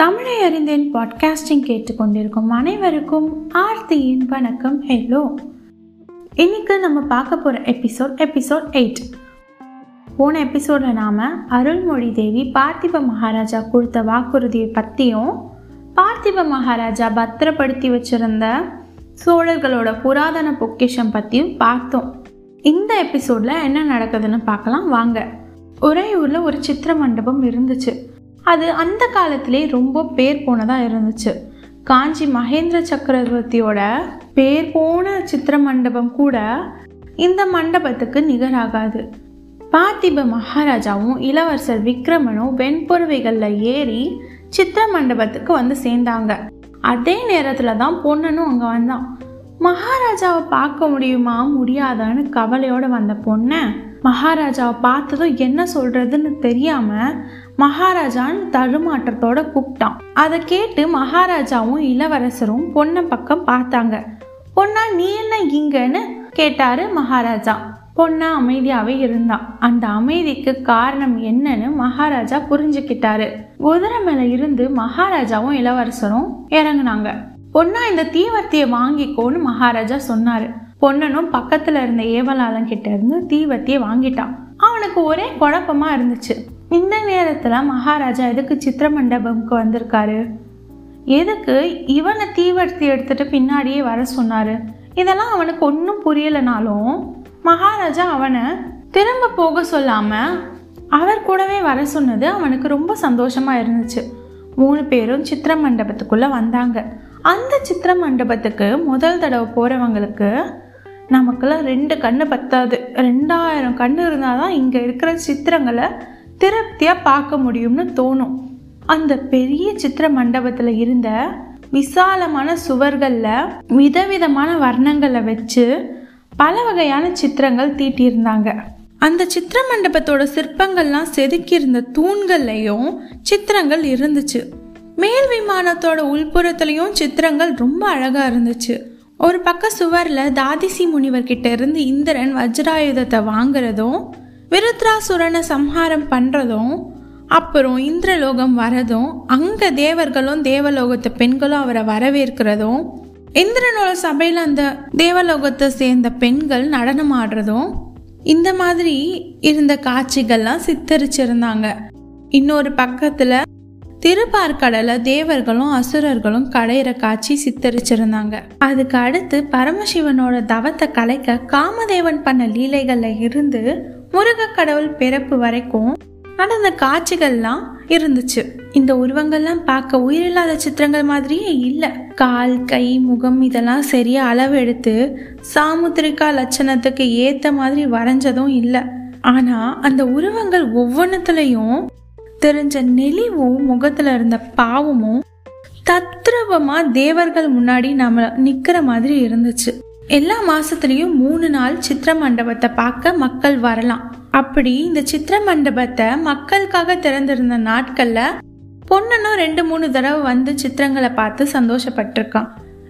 தமிழை அறிந்தேன் பாட்காஸ்டிங் கேட்டுக்கொண்டிருக்கும் அனைவருக்கும் ஆர்த்தியின் வணக்கம். ஹலோ இன்னைக்கு நம்ம பார்க்க போகிற எபிசோட் எபிசோட் எயிட் போன எபிசோடில் நாம் அருள்மொழி தேவி பார்த்திப மகாராஜா கொடுத்த வாக்குறுதியை பற்றியும் பார்த்திப மகாராஜா பத்திரப்படுத்தி வச்சிருந்த சோழர்களோட புராதன பொக்கிஷம் பற்றியும் பார்த்தோம். இந்த எபிசோடில் என்ன நடக்குதுன்னு பார்க்கலாம். வாங்க. ஒரே ஊரில் ஒரு சித்திர மண்டபம் இருந்துச்சு. அது அந்த காலத்திலே ரொம்ப பேர் போனதாக இருந்துச்சு. காஞ்சி மகேந்திர சக்கரவர்த்தியோட பேர் போன சித்திர மண்டபம் கூட இந்த மண்டபத்துக்கு நிகராகாது. பார்த்திப மகாராஜாவும் இளவரசர் விக்ரமனும் வெண்புறவைகளில் ஏறி சித்திர மண்டபத்துக்கு வந்து சேர்ந்தாங்க. அதே நேரத்தில் தான் பொண்ணனும் அங்கே வந்தான். மகாராஜாவை பார்க்க முடியுமா முடியாதான்னு கவலையோடு வந்த பொண்ணை மகாராஜாவை பார்த்ததும் என்ன சொல்றதுன்னு தெரியாம மகாராஜான்னு தடுமாற்றத்தோட கூப்பிட்டான். அதை கேட்டு மகாராஜாவும் இளவரசரும் பொண்ணை பக்கம் பார்த்தாங்க. பொண்ணா நீ என்ன இங்கன்னு? கேட்டாரு மகாராஜா. பொண்ணா அமைதியாவே இருந்தான். அந்த அமைதிக்கு காரணம் என்னன்னு மகாராஜா புரிஞ்சுக்கிட்டாரு. குதிரை மேல இருந்து மகாராஜாவும் இளவரசரும் இறங்குனாங்க. பொண்ணா இந்த தீவர்த்தியை வாங்கிக்கோன்னு மகாராஜா சொன்னாரு. பொன்னனும் பக்கத்துல இருந்த ஏவலாளன் கிட்ட இருந்து தீவத்தியை வாங்கிட்டான். அவனுக்கு ஒரே குழப்பமா இருந்துச்சு. இந்த நேரத்துல மகாராஜா எதுக்கு சித்திர மண்டபம்க்கு வந்திருக்காரு? எதுக்கு இவனை தீவர்த்தி எடுத்துட்டு பின்னாடியே வர சொன்னாரு? இதெல்லாம் அவனுக்கு ஒன்றும் புரியலைனாலும் மகாராஜா அவனை திரும்ப போக சொல்லாம அவர் கூடவே வர சொன்னது அவனுக்கு ரொம்ப சந்தோஷமா இருந்துச்சு. மூணு பேரும் சித்திர மண்டபத்துக்குள்ள வந்தாங்க. அந்த சித்திர மண்டபத்துக்கு முதல் தடவை போறவங்களுக்கு நமக்கெல்லாம் ரெண்டு கண்ணு பத்தாது. ரெண்டாயிரம் கண்ணு இருந்தால் தான் இங்கே இருக்கிற சித்திரங்களை திருப்தியாக பார்க்க முடியும்னு தோணும். அந்த பெரிய சித்திர மண்டபத்தில் இருந்த விசாலமான சுவர்களில் விதவிதமான வர்ணங்களை வச்சு பல வகையான சித்திரங்கள் தீட்டியிருந்தாங்க. அந்த சித்திர மண்டபத்தோட சிற்பங்கள்லாம் செதுக்கியிருந்த தூண்கள்லையும் சித்திரங்கள் இருந்துச்சு. மேல் விமானத்தோட உள்புறத்துலையும் சித்திரங்கள் ரொம்ப அழகாக இருந்துச்சு. ஒரு பக்க சுவரில் தாதிசி முனிவர்கிட்ட இருந்து இந்திரன் வஜ்ராயுதத்தை வாங்குறதும் விருத்ராசுரனை சம்ஹாரம் பண்ணுறதும் அப்புறம் இந்திரலோகம் வரதும் அங்கே தேவர்களும் தேவலோகத்து பெண்களும் அவரை வரவேற்கிறதும் இந்திரனோட சபையில் அந்த தேவலோகத்தை சேர்ந்த பெண்கள் நடனம் ஆடுறதும் இந்த மாதிரி இருந்த காட்சிகள்லாம் சித்தரிச்சிருந்தாங்க. இன்னொரு பக்கத்தில் திருப்பார்கடல தேவர்களும் அசுரர்களும் கடையிற காட்சி சித்தரிச்சிருந்தாங்க. அதுக்கு அடுத்து பரமசிவனோட தவத்தை கலைக்க காமதேவன் பண்ண லீலைகள்ல இருந்து முருக கடவுள் பிறப்பு வரைக்கும் நடந்த காட்சிகள்லாம் இருந்துச்சு. இந்த உருவங்கள்லாம் பார்க்க உயிரில்லாத சித்திரங்கள் மாதிரியே இல்லை. கால் கை முகம் இதெல்லாம் சரியா அளவு எடுத்து சாமுத்திரிகா லட்சணத்துக்கு ஏத்த மாதிரி வரைஞ்சதும் இல்லை. ஆனா அந்த உருவங்கள் ஒவ்வொன்றத்துலயும் தெரிஞ்ச நெளிவும் முகத்துல இருந்த பாவமும் தத்ரவமா தேவர்கள் முன்னாடி நம்ம நிக்கிற மாதிரி இருந்துச்சு. எல்லா மாசத்துலயும் மூணு நாள் சித்திர மண்டபத்தை பார்க்க மக்கள் வரலாம். அப்படி இந்த சித்திர மண்டபத்தை மக்களுக்காக திறந்திருந்த நாட்கள்ல பொண்ணனும் ரெண்டு மூணு தடவை வந்து சித்திரங்களை பார்த்து சந்தோஷப்பட்டிருக்கான்.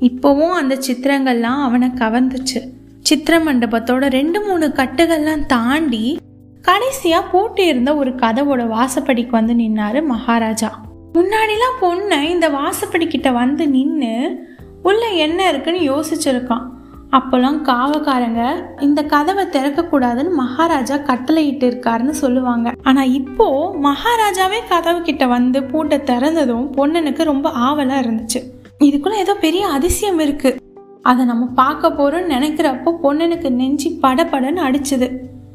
இப்போவும் அந்த சித்திரங்கள்லாம் அவனை கவர்ந்துச்சு. சித்திர மண்டபத்தோட ரெண்டு மூணு கட்டுகள்லாம் தாண்டி கடைசியா போட்டு இருந்த ஒரு கதவோட வாசப்படிக்கு வந்து நின்னாரு மகாராஜா. முன்னாடிலாம் பொண்ணை இந்த வாசப்படி கிட்ட வந்து நின்று உள்ள என்ன இருக்குன்னு யோசிச்சிருக்கான். அப்போல்லாம் காவக்காரங்க இந்த கதவை திறக்கக்கூடாதுன்னு மகாராஜா கட்டளையிட்டு இருக்காருன்னு சொல்லுவாங்க. ஆனா இப்போ மகாராஜாவே கதவு கிட்ட வந்து பூட்டை திறந்ததும் பொண்ணனுக்கு ரொம்ப ஆவலா இருந்துச்சு. இதுக்குள்ள ஏதோ பெரிய அதிசயம் இருக்கு. அதை நம்ம பார்க்க போறோம்னு நினைக்கிறப்போ பொண்ணனுக்கு நெஞ்சி படபடன்னு அடிச்சுது.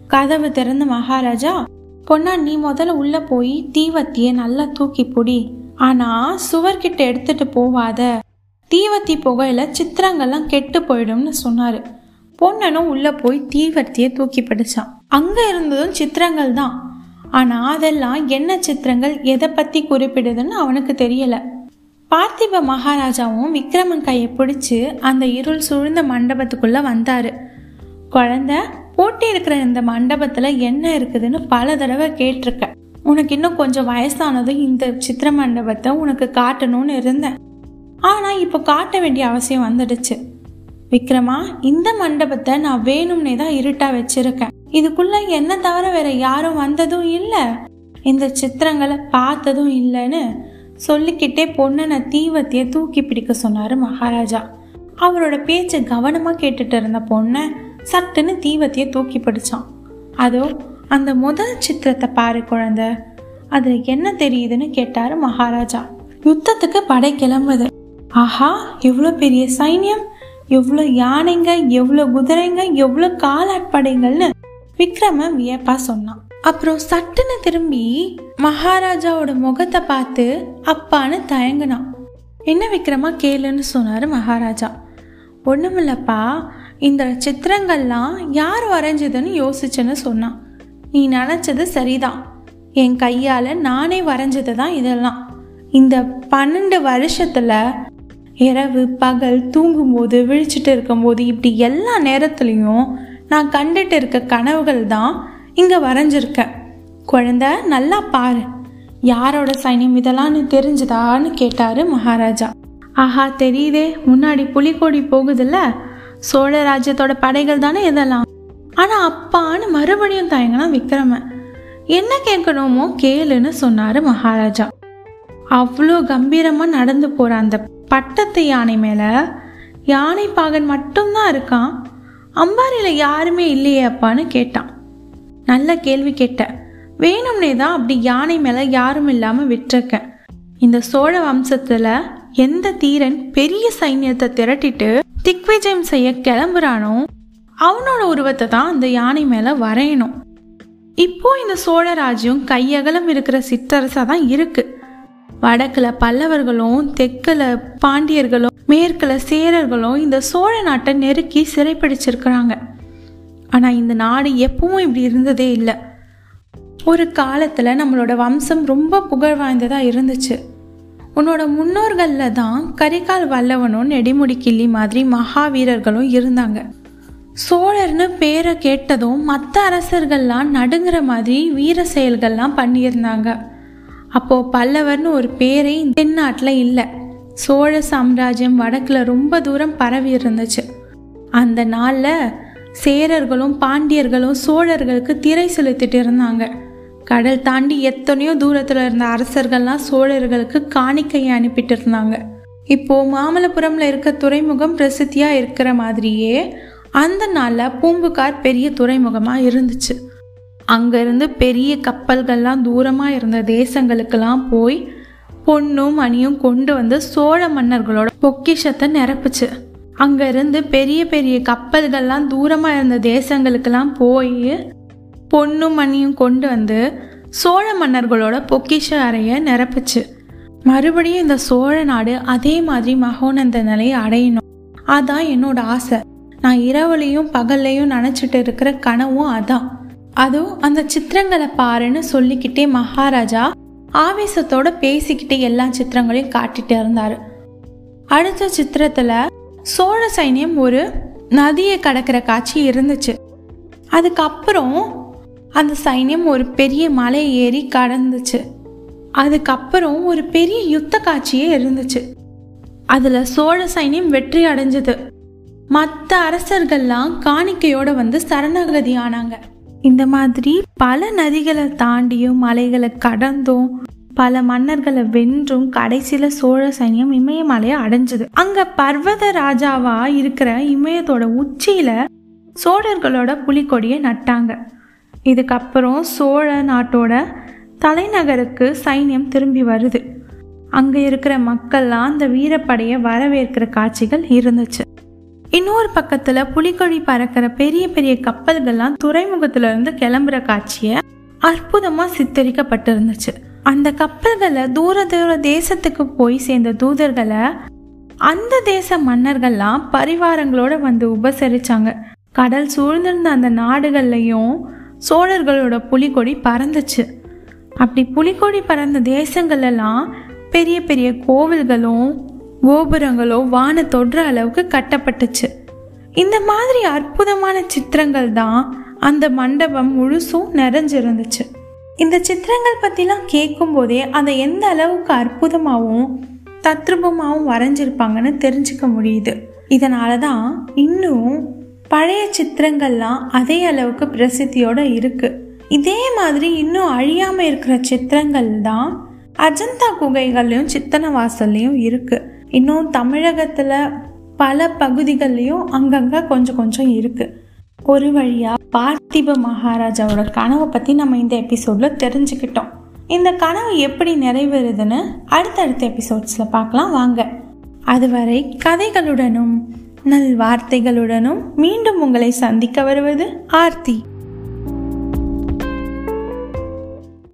கதவு திறந்த மகாராஜா பொண்ணா நீ முதல்ல உள்ள போய் தீவத்திய நல்லா தூக்கி புடி. ஆனா சுவர்கிட்ட எடுத்துட்டு போவாத. தீவத்தி புகையில சித்திரங்கள்லாம் கெட்டு போயிடும்னு சொன்னாரு. பொண்ணனும் உள்ள போய் தீவர்த்தியை தூக்கி பிடிச்சான். அங்க இருந்ததும் சித்திரங்கள் தான். ஆனா அதெல்லாம் என்ன சித்திரங்கள் எதை பத்தி குறிப்பிடுதுன்னு அவனுக்கு தெரியல. பார்த்திப மகாராஜாவும் விக்ரமன் கையை பிடிச்சு அந்த இருள் சூழ்ந்த மண்டபத்துக்குள்ள வந்தாரு. குழந்தை பூட்டி இருக்கிற இந்த மண்டபத்தில் என்ன இருக்குதுன்னு பல தடவை கேட்டிருக்க உனக்கு இன்னும் கொஞ்சம் வயசானதும் இந்த சித்திர மண்டபத்தை உனக்கு காட்டணும்னு இருந்தேன். ஆனால் இப்போ காட்ட வேண்டிய அவசியம் வந்துடுச்சு. விக்ரமா இந்த மண்டபத்தை நான் வேணும்னே தான் இருட்டா வச்சிருக்கேன். இதுக்குள்ள என்ன தவிர வேற யாரும் வந்ததும் இல்லை. இந்த சித்திரங்களை பார்த்ததும் இல்லைன்னு சொல்லிக்கிட்டே பொன்னனை தீவத்தையே தூக்கி பிடிக்க சொன்னாரு மகாராஜா. அவரோட பேச்சை கவனமா கேட்டுட்டு இருந்த பொண்ணை சட்டுன்னு தீவத்தையே தூக்கி பிடிச்சான். அதோ அந்த முதல் சித்திரத்தை பாரு குழந்த. அதுல என்ன தெரியுதுன்னு கேட்டாரு மகாராஜா. யுத்தத்துக்கு படை கிளம்புது. ஆஹா எவ்வளோ பெரிய சைன்யம். எவ்வளோ யானைங்க எவ்வளோ குதிரைங்க எவ்வளோ காலாட்படைங்கள்னு விக்ரம வியப்பா சொன்னான். அப்புறம் சட்டுன்னு திரும்பி மகாராஜாவோட முகத்தை பார்த்து அப்பான்னு தயங்குனான். என்ன விக்ரமா கேளுன்னு சொன்னாரு மகாராஜா. ஒண்ணுமில்லப்பா இந்த சித்திரங்கள்லாம் யார் வரைஞ்சதுன்னு யோசிச்சேன்னு சொன்னான். நீ நினச்சது சரிதான். என் கையால் நானே வரைஞ்சது தான் இதெல்லாம். இந்த பன்னெண்டு வருஷத்தில் இரவு பகல் தூங்கும்போது விழிச்சிட்டு இருக்கும்போது இப்படி எல்லா நேரத்துலையும் நான் கண்டுட்டு இருக்க கனவுகள் தான் இங்கே வரைஞ்சிருக்கேன். குழந்தை நல்லா பாரு. யாரோட சைன்யம் இதெல்லாம் தெரிஞ்சுதான்னு கேட்டாரு மகாராஜா. ஆஹா தெரியுதே. முன்னாடி புலிக்கொடி போகுதுல்ல? சோழ ராஜ்யத்தோட படைகள் தானே இதெல்லாம்? ஆனா அப்பான்னு மறுபடியும் தயங்கினா விக்ரமன். என்ன கேட்கணுமோ கேளுன்னு சொன்னாரு மகாராஜா. அவ்வளோ கம்பீரமா நடந்து போற அந்த பட்டத்து யானை மேல யானை பாகன் மட்டும்தான் இருக்கான். அம்பாரியில யாருமே இல்லையே அப்பான்னு கேட்டான். நல்ல கேள்வி கேட்ட. வேணும்னே தான் அப்படி யானை மேல யாரும் இல்லாம விட்டிருக்கேன். இந்த சோழ வம்சத்துல எந்த தீரன் பெரிய சைன்யத்தை திரட்டிட்டு திக்விஜயம் செய்ய கிளம்புறானோ அவனோட உருவத்தை தான் அந்த யானை மேலே வரையணும். இப்போ இந்த சோழ ராஜ்யம் கையகலம் இருக்கிற சிற்றரசா தான் இருக்கு. வடக்குல பல்லவர்களும் தெற்குல பாண்டியர்களும் மேற்குல சேரர்களும் இந்த சோழ நாட்டை நெருக்கி சிறைப்பிடிச்சிருக்கிறாங்க. ஆனா இந்த நாடு எப்பவும் இப்படி இருந்ததே இல்லை. ஒரு காலத்துல நம்மளோட வம்சம் ரொம்ப புகழ் வாய்ந்ததா இருந்துச்சு. உன்னோட முன்னோர்களில் தான் கரிகால் வல்லவனும் நெடிமுடி கிள்ளி மாதிரி மகாவீரர்களும் இருந்தாங்க. சோழர்னு பேரை கேட்டதும் மற்ற அரசர்கள்லாம் நடுங்கிற மாதிரி வீர செயல்கள்லாம் பண்ணியிருந்தாங்க. அப்போ பல்லவர்னு ஒரு பேரே தென்னாட்டில் இல்லை. சோழ சாம்ராஜ்யம் வடக்கில் ரொம்ப தூரம் பரவி இருந்துச்சு. அந்த நாளில் சேரர்களும் பாண்டியர்களும் சோழர்களுக்கு திரை செலுத்திட்டு இருந்தாங்க. கடல் தாண்டி எத்தனையோ தூரத்தில் இருந்த அரசர்கள்லாம் சோழர்களுக்கு காணிக்கையை அனுப்பிட்டு இருந்தாங்க இப்போ மாமல்லபுரம்ல இருக்க துறைமுகம் பிரசித்தியா இருக்கிற மாதிரியே அந்த நாளில் பூம்புகார் பெரிய துறைமுகமாக இருந்துச்சு. அங்கேருந்து பெரிய கப்பல்கள்லாம் தூரமாக இருந்த தேசங்களுக்கெல்லாம் போய் பொண்ணும் மணியும் கொண்டு வந்து சோழ மன்னர்களோட பொக்கிஷத்தை நிரப்புச்சு. அங்கேருந்து பெரிய பெரிய கப்பல்கள்லாம் தூரமாக இருந்த தேசங்களுக்கெல்லாம் போய் பொண்ணும் மணியும் கொண்டு வந்து சோழ மன்னர்களோட பொக்கிஷ அறையை நிரப்புச்சு. மறுபடியும் இந்த சோழ நாடு அதே மாதிரி மகோனந்த நிலையை அடையணும். அதான் என்னோட ஆசை. நான் இரவுலையும் பகல்லையும் நினச்சிட்டு இருக்கிற கனவும் அதான். அதுவும் அந்த சித்திரங்களை பாருன்னு சொல்லிக்கிட்டே மகாராஜா ஆவேசத்தோட பேசிக்கிட்டே எல்லா சித்திரங்களையும் காட்டிட்டு இருந்தார். அடுத்த சித்திரத்தில் சோழ சைன்யம் ஒரு நதியை கடக்கிற காட்சி இருந்துச்சு. அதுக்கப்புறம் அந்த சைன்யம் ஒரு பெரிய மலையை ஏறி கடந்துச்சு. அதுக்கப்புறம் ஒரு பெரிய யுத்த காட்சியே இருந்துச்சு. அதில் சோழ சைன்யம் வெற்றி அடைஞ்சது. மற்ற அரசர்கள்லாம் காணிக்கையோட வந்து சரணகதி ஆனாங்க இந்த மாதிரி பல நதிகளை தாண்டியும் மலைகளை கடந்தும் பல மன்னர்களை வென்றும் கடைசியில சோழ சைன்யம் இமயமலையை அடைஞ்சது. அங்க பர்வத ராஜாவா இருக்கிற இமயத்தோட உச்சியில சோழர்களோட புலிக்கொடியை நட்டாங்க. இதுக்கப்புறம் சோழ நாட்டோட தலைநகருக்கு சைன்யம் திரும்பி வருது. அங்க இருக்கிற மக்கள்லாம் அந்த வீரப்படையை வரவேற்கிற காட்சிகள் இருந்துச்சு. இன்னொரு பக்கத்துல புலிக்கொழி பறக்கிற பெரிய பெரிய கப்பல்கள்லாம் துறைமுகத்துல இருந்து கிளம்புற காட்சிய அற்புதமா சித்தரிக்கப்பட்டிருந்துச்சு. அந்த கப்பல்களை தூர தூர தேசத்துக்கு போய் சேர்ந்த தூதர்களை அந்த தேச மன்னர்கள்லாம் பரிவாரங்களோட வந்து உபசரிச்சாங்க. கடல் சூழ்ந்திருந்த அந்த நாடுகள்லையும் சோழர்களோட புலிக்கொடி பறந்துச்சு. அப்படி புலிக்கொடி பறந்த தேசங்களெல்லாம் பெரிய பெரிய கோவில்களும் கோபுரங்களோ வான தொடுற அளவுக்கு கட்டப்பட்டுச்சு. இந்த மாதிரி அற்புதமான சித்திரங்கள் தான் அந்த மண்டபம் முழுசும் நிறைஞ்சிருந்துச்சு. இந்த சித்திரங்கள் பற்றிலாம் கேட்கும் போதே அதை எந்த அளவுக்கு அற்புதமாகவும் தத்ரூபமாகவும் வரைஞ்சிருப்பாங்கன்னு தெரிஞ்சுக்க முடியுது. இதனால தான் இன்னும் பழைய சித்திரங்கள்லாம் அதே அளவுக்கு பிரசித்தியோட இருக்கு. இதே மாதிரி இன்னும் அழியாம இருக்கிற சித்திரங்கள் தான் அஜந்தா குகைகள்லையும் சித்தன வாசல்லையும் இருக்குது இன்னும் தமிழகத்தில் பல பகுதிகள்லையும் அங்கங்கே கொஞ்சம் கொஞ்சம் இருக்குது ஒரு வழியாக பார்த்திப மகாராஜாவோட கனவை பற்றி நம்ம இந்த எபிசோடில் தெரிஞ்சுக்கிட்டோம். இந்த கனவு எப்படி நிறைவேறுதுன்னு அடுத்தடுத்த எபிசோட்ஸில் பார்க்கலாம் வாங்க. அதுவரை கதைகளுடனும் நல் வார்த்தைகளுடனும் மீண்டும் உங்களை சந்திக்க வருவது ஆர்த்தி.